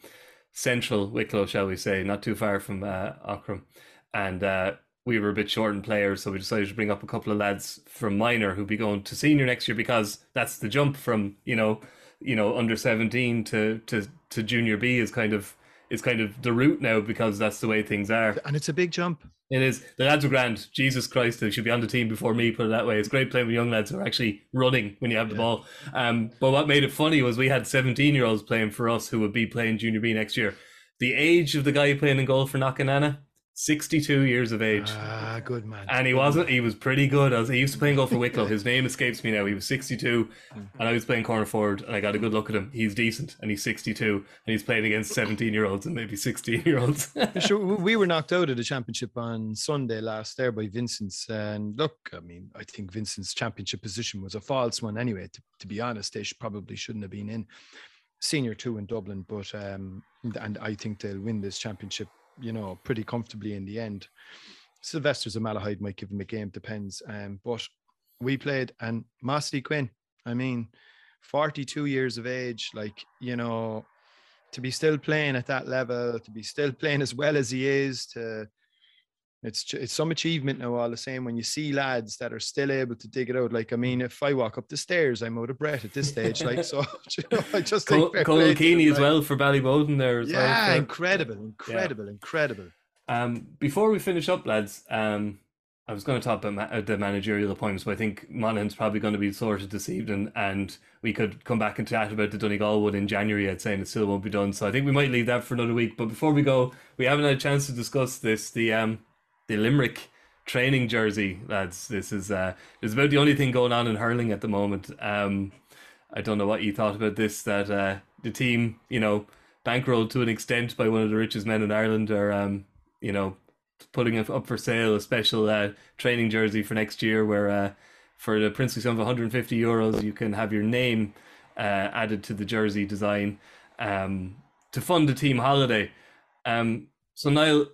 [SPEAKER 4] central Wicklow, shall we say, not too far from uh, Aughrim. And uh, we were a bit short in players, so we decided to bring up a couple of lads from minor who'd be going to senior next year because that's the jump from you know, you know, under seventeen to to to junior B is kind of is kind of the route now because that's the way things are.
[SPEAKER 6] And it's a big jump.
[SPEAKER 4] It is. The lads are grand. Jesus Christ, they should be on the team before me, put it that way. It's great playing with young lads who are actually running when you have the yeah. ball. Um, but what made it funny was we had 17 year olds playing for us who would be playing junior B next year. The age of the guy playing in goal for Knockananna, 62 years of age.
[SPEAKER 6] Ah, good man.
[SPEAKER 4] And he wasn't, he was pretty good. As he used to play in goal for Wicklow. (laughs) His name escapes me now. He was 62 mm-hmm. and I was playing corner forward and I got a good look at him. He's decent and he's 62 and he's playing against 17 year olds and maybe 16 year olds.
[SPEAKER 6] sure, (laughs) we were knocked out of the championship on Sunday last there by Vincent's. And look, I mean, I think Vincent's championship position was a false one anyway. To, to be honest, they should, probably shouldn't have been in senior two in Dublin, but um, and I think they'll win this championship you know, pretty comfortably in the end. Sylvester's a Malahide might give him a game, depends. Um, but we played and Mossy Quinn, I mean, 42 years of age, like, you know, to be still playing at that level, to be still playing as well as he is, to it's it's some achievement now all the same when you see lads that are still able to dig it out like i mean if i walk up the stairs i'm out of breath at this stage like so (laughs) you know, i just
[SPEAKER 4] Col- think Conal Keaney as well for Ballyboden there as
[SPEAKER 6] yeah
[SPEAKER 4] well,
[SPEAKER 6] incredible incredible yeah. incredible
[SPEAKER 4] um before we finish up lads um I was going to talk about ma- the managerial appointments, but I think Monaghan's probably going to be sorted this evening, and we could come back and chat about the Donegal one in January. I'd say, and it still won't be done. So I think we might leave that for another week. But before we go, we haven't had a chance to discuss this. The um, the Limerick training jersey, lads. This is uh, is about the only thing going on in hurling at the moment. Um, I don't know what you thought about this. That uh, the team, you know, bankrolled to an extent by one of the richest men in Ireland, are um, you know, putting up for sale a special uh, training jersey for next year, where uh, for the princely sum of 150 euros, you can have your name uh, added to the jersey design um, to fund a team holiday. Um, so Niall,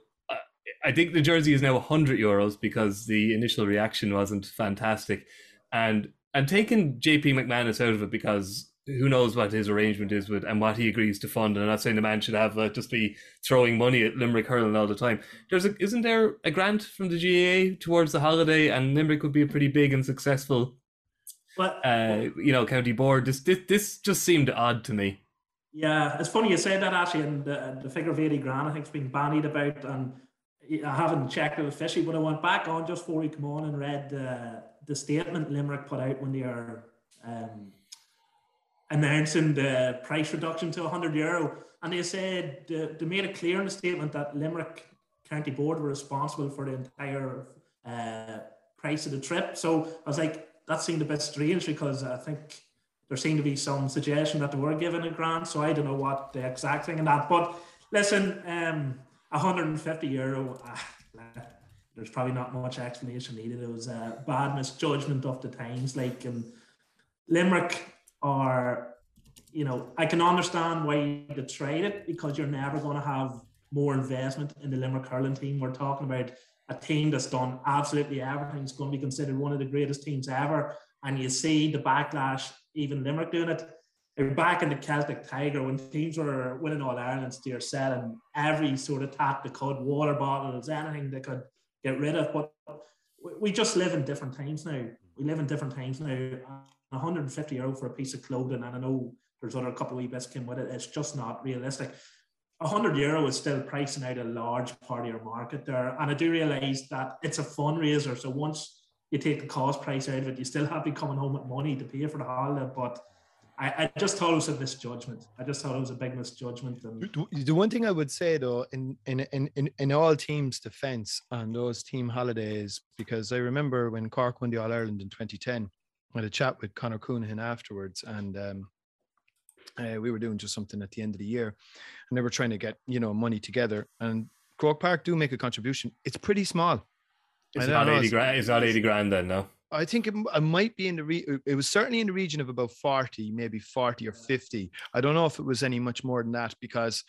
[SPEAKER 4] I think the jersey is now 100 euros because the initial reaction wasn't fantastic, and and taking JP McManus out of it because who knows what his arrangement is with and what he agrees to fund. And I'm not saying the man should have uh, just be throwing money at Limerick hurling all the time. There's a, isn't there a grant from the GAA towards the holiday, and Limerick would be a pretty big and successful,
[SPEAKER 7] But
[SPEAKER 4] uh, you know, county board. This, this this just seemed odd to me.
[SPEAKER 7] Yeah, it's funny you said that actually, and the, the figure of 80 grand I think has been bandied about, and I haven't checked it officially, but I went back on just before we come on and read uh, the statement Limerick put out when they are um, announcing the price reduction to 100 euro, and they said uh, they made it clear in the statement that Limerick County Board were responsible for the entire uh, price of the trip. So I was like, that seemed a bit strange because I think there seemed to be some suggestion that they were given a grant. So I don't know what the exact thing in that. But listen, um, 150 euro. Uh, there's probably not much explanation needed. It was a bad misjudgment of the times. Like um, Limerick are, you know, I can understand why they trade it because you're never going to have more investment in the Limerick hurling team. We're talking about a team that's done absolutely everything. It's going to be considered one of the greatest teams ever. And you see the backlash, even Limerick doing it. They're back in the Celtic Tiger when teams were winning all Ireland, they're selling every sort of tap they could, water bottles, anything they could get rid of. But we just live in different times now. We live in different times now. 150 euro for a piece of clothing, and I know there's other couple of wee bits came with it. It's just not realistic. 100 euro is still pricing out a large part of your market there, and I do realise that it's a fundraiser. So once you take the cost price out of it, you still have to be coming home with money to pay for the holiday. But I, I just thought it was a misjudgment. I just thought it was a big misjudgment. And
[SPEAKER 6] The one thing I would say though, in in in in, in all teams' defence on those team holidays, because I remember when Cork won the All Ireland in 2010, I had a chat with Conor Counihan afterwards, and um, uh, we were doing just something at the end of the year, and they were trying to get you know money together. And Croke Park do make a contribution. It's pretty small.
[SPEAKER 4] It's
[SPEAKER 6] don't
[SPEAKER 4] 80 grand. It's not 80 grand then, no.
[SPEAKER 6] I think it, it might be in the re- it was certainly in the region of about 40, maybe 40 or 50. I don't know if it was any much more than that because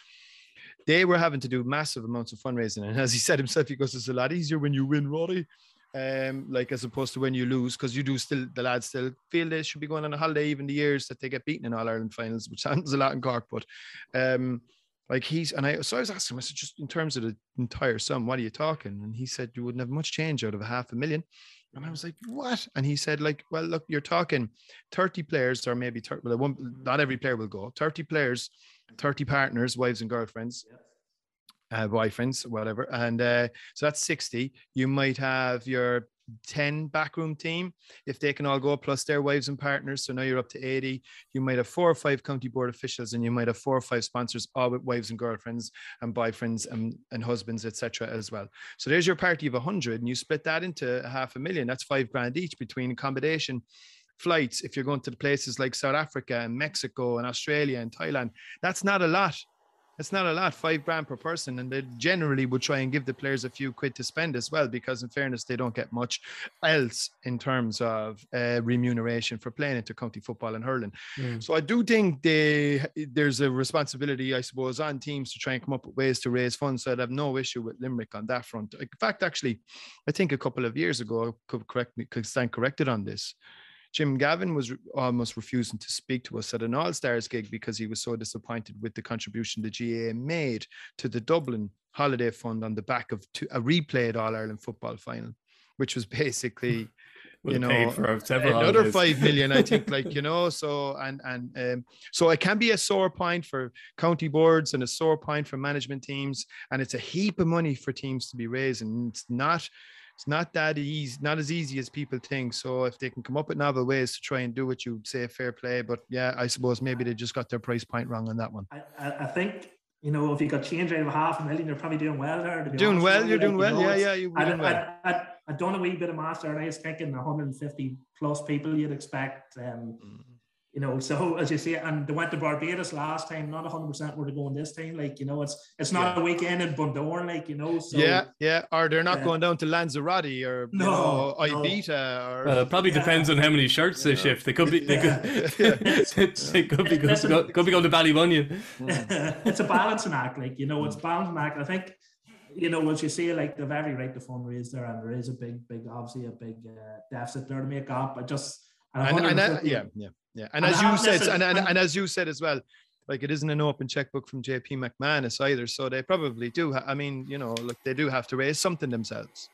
[SPEAKER 6] they were having to do massive amounts of fundraising. And as he (laughs) said himself, he goes, it's a lot easier when you win, Roddy. Um, like as opposed to when you lose, because you do still the lads still feel they should be going on a holiday even the years that they get beaten in All Ireland finals, which (laughs) sounds a lot in Cork, but um like he's and I so I was asking him, I said, just in terms of the entire sum, what are you talking? And he said you wouldn't have much change out of a half a million. And I was like, what? And he said, like, well, look, you're talking 30 players, or maybe 30, well, one, not every player will go, 30 players, 30 partners, wives and girlfriends, uh, boyfriends, whatever. And uh, so that's 60. You might have your 10 backroom team if they can all go plus their wives and partners. So now you're up to 80. You might have four or five county board officials, and you might have four or five sponsors, all with wives and girlfriends and boyfriends and, and husbands, etc. as well. So there's your party of 100, and you split that into half a million. That's five grand each between accommodation. Flights, if you're going to the places like South Africa and Mexico and Australia and Thailand, that's not a lot. It's not a lot, five grand per person. And they generally would try and give the players a few quid to spend as well, because in fairness, they don't get much else in terms of uh, remuneration for playing intercounty football and hurling. So I do think they, there's a responsibility, I suppose, on teams to try and come up with ways to raise funds. So I'd have no issue with Limerick on that front. In fact, actually, I think a couple of years ago, I could correct me, could stand corrected on this. Jim Gavin was almost refusing to speak to us at an All Stars gig because he was so disappointed with the contribution the GAA made to the Dublin Holiday Fund on the back of two, a replayed All Ireland football final, which was basically (laughs)
[SPEAKER 4] Well,
[SPEAKER 6] you know
[SPEAKER 4] for several
[SPEAKER 6] another
[SPEAKER 4] holidays.
[SPEAKER 6] five million i think (laughs) like you know so and and um, so it can be a sore point for county boards and a sore point for management teams and it's a heap of money for teams to be raising it's not it's not that easy not as easy as people think so if they can come up with novel ways to try and do what you say fair play but yeah i suppose maybe they just got their price point wrong on that one
[SPEAKER 7] I, I, think you know if you got change out of half a million, you're probably doing well there.
[SPEAKER 6] doing well you're
[SPEAKER 7] you.
[SPEAKER 6] doing
[SPEAKER 7] Like,
[SPEAKER 6] well
[SPEAKER 7] you know,
[SPEAKER 6] yeah yeah you're
[SPEAKER 7] I,
[SPEAKER 6] doing well
[SPEAKER 7] I, I, I done a wee bit of master, and I was thinking 150 plus people you'd expect. Um, you know, so as you say, and they went to Barbados last time, not 100% where they're going this time. Like, you know, it's it's not yeah. a weekend in Bundoran, like, you know. So,
[SPEAKER 6] yeah, yeah. Or they're not uh, going down to Lanzarote or
[SPEAKER 7] no,
[SPEAKER 6] know, Ibiza or.
[SPEAKER 4] Well, it probably yeah. depends on how many shirts they shift. They could be, they could, (laughs) they could be, could, go, could be going to Ballybunion.
[SPEAKER 7] it's a balancing act, like, you know, it's balancing act. I think, you know, as you say, like, they've every right to fundraise there, and there is a big, big, obviously, a big uh, deficit there to make up. I just,
[SPEAKER 6] and, and, and that, yeah, yeah. Yeah, and, and as you said, and, and, and as you said as well, like it isn't an open checkbook from JP McManus either. So they probably do. Ha- I mean, you know, look, they do have to raise something themselves.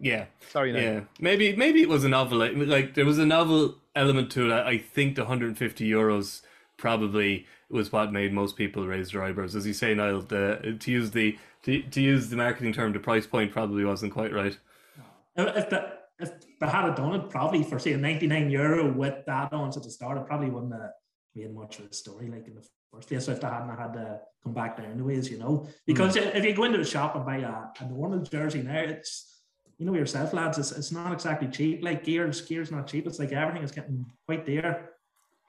[SPEAKER 4] Yeah.
[SPEAKER 6] Sorry. No.
[SPEAKER 4] Yeah. Maybe maybe it was a novel. Like, like there was a novel element to it. I think the 150 euros probably was what made most people raise their eyebrows. As you say, Niall, the, to use the to, to use the marketing term, the price point probably wasn't quite right.
[SPEAKER 7] If the if they had done it probably for say a 99 euro with add-ons at the start, it probably wouldn't have made much of a story like in the first place So if they hadn't had to come back there anyways, you know. Because mm. if you go into a shop and buy a, a normal jersey now, it's you know yourself, lads, it's, it's not exactly cheap. Like gears, gear's not cheap. It's like everything is getting quite dear.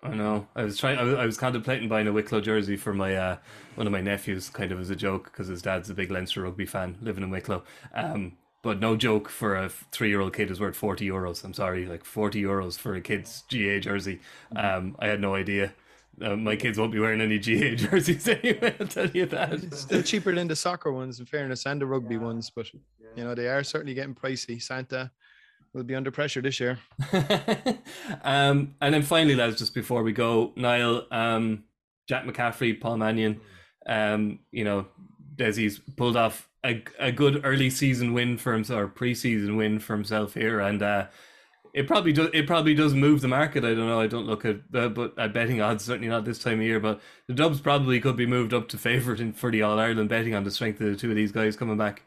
[SPEAKER 4] I know. I was trying. I was, I was contemplating buying a Wicklow jersey for my uh, one of my nephews, kind of as a joke, because his dad's a big Leinster rugby fan, living in Wicklow. Um, but no joke, for a three-year-old kid is worth forty euros. I'm sorry, like forty euros for a kid's GA jersey. Um, I had no idea. Uh, my kids won't be wearing any GA (laughs) jerseys anyway. I'll tell you that.
[SPEAKER 6] It's still cheaper than the soccer ones, in fairness, and the rugby yeah. ones. But you know they are certainly getting pricey. Santa will be under pressure this year. (laughs)
[SPEAKER 4] um, and then finally, lads, just before we go, Niall, um, Jack McCaffrey, Paul Mannion, um, you know, Desi's pulled off a, a good early season win for himself or preseason win for himself here, and uh, it probably does. It probably does move the market. I don't know. I don't look at uh, but at betting odds certainly not this time of year. But the Dubs probably could be moved up to favourite in for the All Ireland betting on the strength of the two of these guys coming back.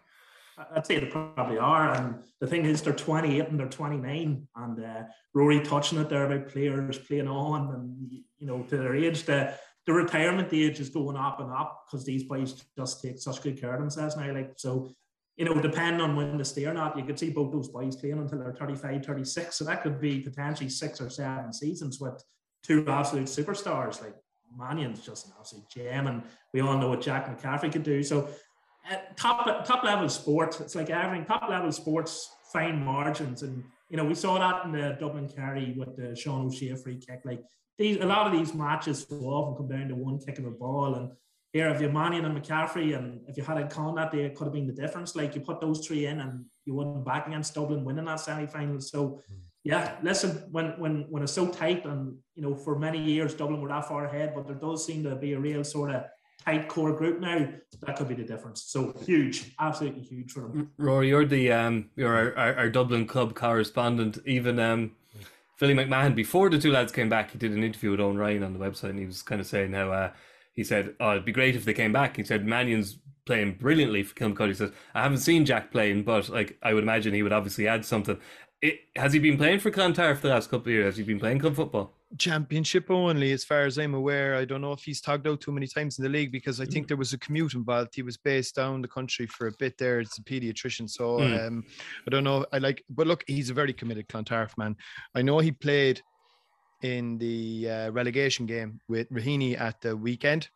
[SPEAKER 7] I'd say they probably are. And the thing is, they're 28 and they're 29. And uh, Rory touching it there about players playing on and, you know, to their age. The, the retirement age is going up and up because these boys just take such good care of themselves now. Like so, you know, depending on when they stay or not, you could see both those boys playing until they're 35, 36. So that could be potentially six or seven seasons with two absolute superstars. Like Mannion's just an absolute gem, and we all know what Jack McCaffrey could do. So uh, top top level sports, it's like everything top level sports, fine margins, and you know we saw that in the Dublin Kerry with the Sean O'Shea free kick. Like these a lot of these matches will often come down to one kick of a ball. And here, if you're Mannion and McCaffrey, and if you had a con that day, it could have been the difference. Like you put those three in, and you wouldn't back against Dublin winning that semi final. So, yeah, listen, when when when it's so tight, and you know, for many years Dublin were that far ahead, but there does seem to be a real sort of tight core group now. That could be the difference. So huge, absolutely huge for them.
[SPEAKER 4] Rory, you're the um, you're our, our, our Dublin club correspondent. Even um, Billy McMahon, before the two lads came back, he did an interview with Owen Ryan on the website, and he was kind of saying how uh, he said, "Oh, it'd be great if they came back." He said Mannion's playing brilliantly for Kilmacud. He says, "I haven't seen Jack playing, but like I would imagine he would obviously add something." It, has he been playing for Clontarf for the last couple of years? Has he been playing club football?
[SPEAKER 6] Championship only, as far as I'm aware. I don't know if he's tagged out too many times in the league because I think mm. there was a commute involved. He was based down the country for a bit there. It's a pediatrician, so mm. um, I don't know. I like, but look, he's a very committed Clontarf man. I know he played in the uh, relegation game with Raheny at the weekend.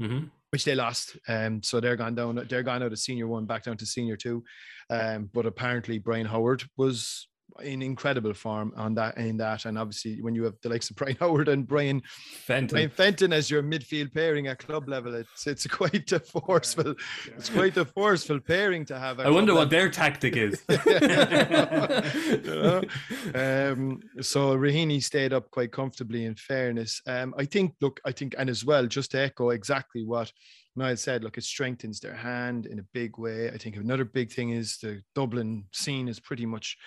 [SPEAKER 4] Mm-hmm.
[SPEAKER 6] Which they lost, um, so they're gone down. They're gone out of senior one back down to senior two, um, but apparently Brian Howard was in incredible form on that in that and obviously when you have the likes of Brian (laughs) Howard and Brian
[SPEAKER 4] Fenton,
[SPEAKER 6] Brian Fenton as your midfield pairing at club level it's it's quite a forceful yeah, it's quite a forceful pairing to have
[SPEAKER 4] I wonder level. what their tactic is (laughs) you
[SPEAKER 6] know? (laughs) um, so Raheny stayed up quite comfortably in fairness um, I think look I think and as well just to echo exactly what Niall said, look, it strengthens their hand in a big way. I think another big thing is the Dublin scene is pretty much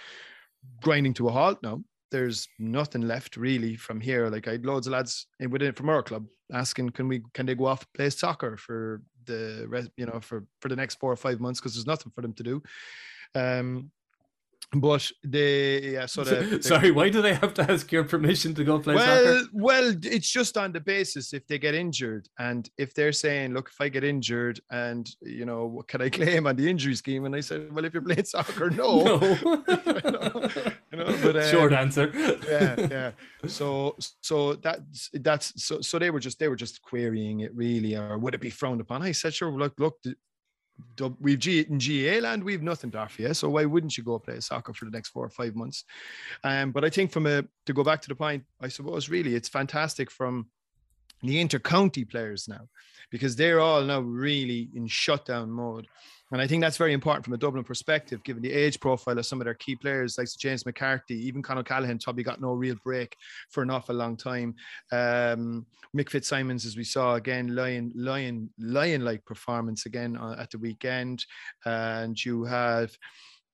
[SPEAKER 6] grinding to a halt now. There's nothing left really from here. Like I had loads of lads within from our club asking, can we can they go off play soccer for the rest, you know, for for the next four or five months because there's nothing for them to do. Um, but they yeah, so the, (laughs) the
[SPEAKER 4] Sorry, why do they have to ask your permission to go play
[SPEAKER 6] well,
[SPEAKER 4] soccer?
[SPEAKER 6] well, it's just on the basis if they get injured, and if they're saying, "Look, if I get injured, and you know, what can I (laughs) claim on the injury scheme?" And I said, "Well, if you're playing (laughs) soccer, no."
[SPEAKER 4] No.
[SPEAKER 6] You know, but, um,
[SPEAKER 4] Short answer.
[SPEAKER 6] yeah, yeah. So, so that's that's so so they were just they were just querying it really, or would it be frowned upon? I said, sure. Look, look, we've G in GA land, we've nothing to offer you. So why wouldn't you go play soccer for the next four or five months? Um, but I think from a to go back to the point, I suppose really it's fantastic from the inter-county players now because they're all now really in shutdown mode. And I think that's very important from a Dublin perspective, given the age profile of some of their key players, like James McCarthy, even Con O'Callaghan probably got no real break for an awful long time. Um, Mick Fitzsimons, as we saw again, lion, lion, lion-like performance again uh, at the weekend, and you have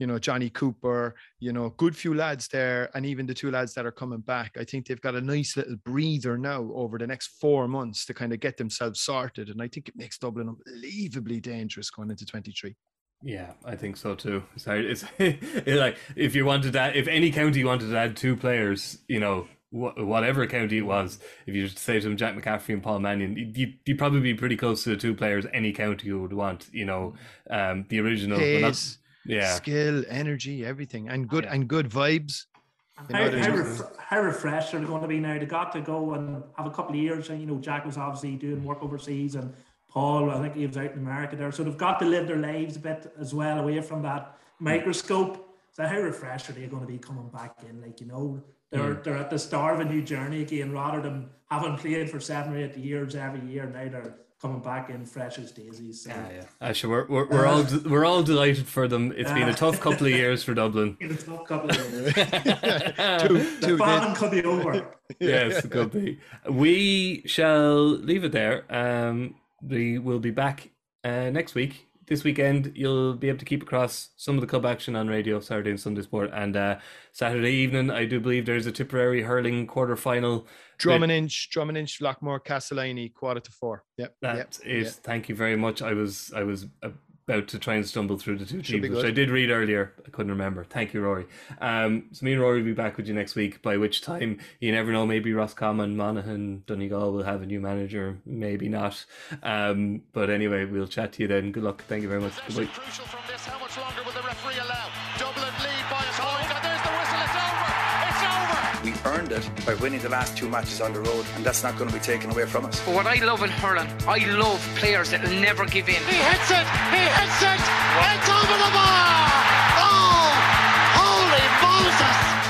[SPEAKER 6] you know, Johnny Cooper, you know, good few lads there, and even the two lads that are coming back. I think they've got a nice little breather now over the next four months to kind of get themselves sorted. And I think it makes Dublin unbelievably dangerous going into 23.
[SPEAKER 4] Yeah, I think so too. Sorry, it's it's (laughs) like if you wanted to, add, if any county wanted to add two players, you know, whatever county it was, if you just say to them Jack McCaffrey and Paul Mannion, you'd- you'd, probably be pretty close to the two players any county would want. You know, um, the original. well, not- yeah,
[SPEAKER 6] skill, energy, everything, and good
[SPEAKER 4] Yeah.
[SPEAKER 6] and good vibes. You
[SPEAKER 7] How,
[SPEAKER 6] know, there's-
[SPEAKER 7] how, ref- how refreshed are they going to be now? They got to go and have a couple of years. And, you know, Jack was obviously doing work overseas, and Paul, I think he was out in America there. So they've got to live their lives a bit as well away from that hmm. microscope. So how refreshed are they going to be coming back in? Like, you know, they're hmm. they're at the start of a new journey again, rather than having played for seven or eight years every year. Now they're coming back in fresh as daisies. So.
[SPEAKER 4] yeah, yeah. Actually, we're we're, we're all we're all delighted for them. It's been a tough couple of years for Dublin. (laughs)
[SPEAKER 7] In a tough couple of years. (laughs)
[SPEAKER 6] Two,
[SPEAKER 7] the
[SPEAKER 6] two
[SPEAKER 7] famine could be over. (laughs)
[SPEAKER 4] yes, it could be. We shall leave it there. Um, we will be back uh, next week. This weekend, you'll be able to keep across some of the club action on radio Saturday and Sunday Sport, and uh, Saturday evening. I do believe there's a Tipperary hurling quarter final.
[SPEAKER 6] Drom and Inch, Drom and Inch, Loughmore, Castleiney, quarter to four. Yep.
[SPEAKER 4] That
[SPEAKER 6] yep,
[SPEAKER 4] is.
[SPEAKER 6] yep.
[SPEAKER 4] Thank you very much. I was I was about to try and stumble through the two
[SPEAKER 6] Should
[SPEAKER 4] teams, which. I did read earlier. I couldn't remember. Thank you, Rory. Um, so me and Rory will be back with you next week. By which time you never know. Maybe Roscommon, Monaghan, Donegal will have a new manager. Maybe not. Um, but anyway, we'll chat to you then. Good luck. Thank you very much. Goodbye.
[SPEAKER 2] We earned it by winning the last two matches on the road, and that's not going to be taken away from us.
[SPEAKER 3] But what I love in hurling, I love players that will never give in.
[SPEAKER 1] He hits it. He hits it. It's over the bar. Oh, holy Moses!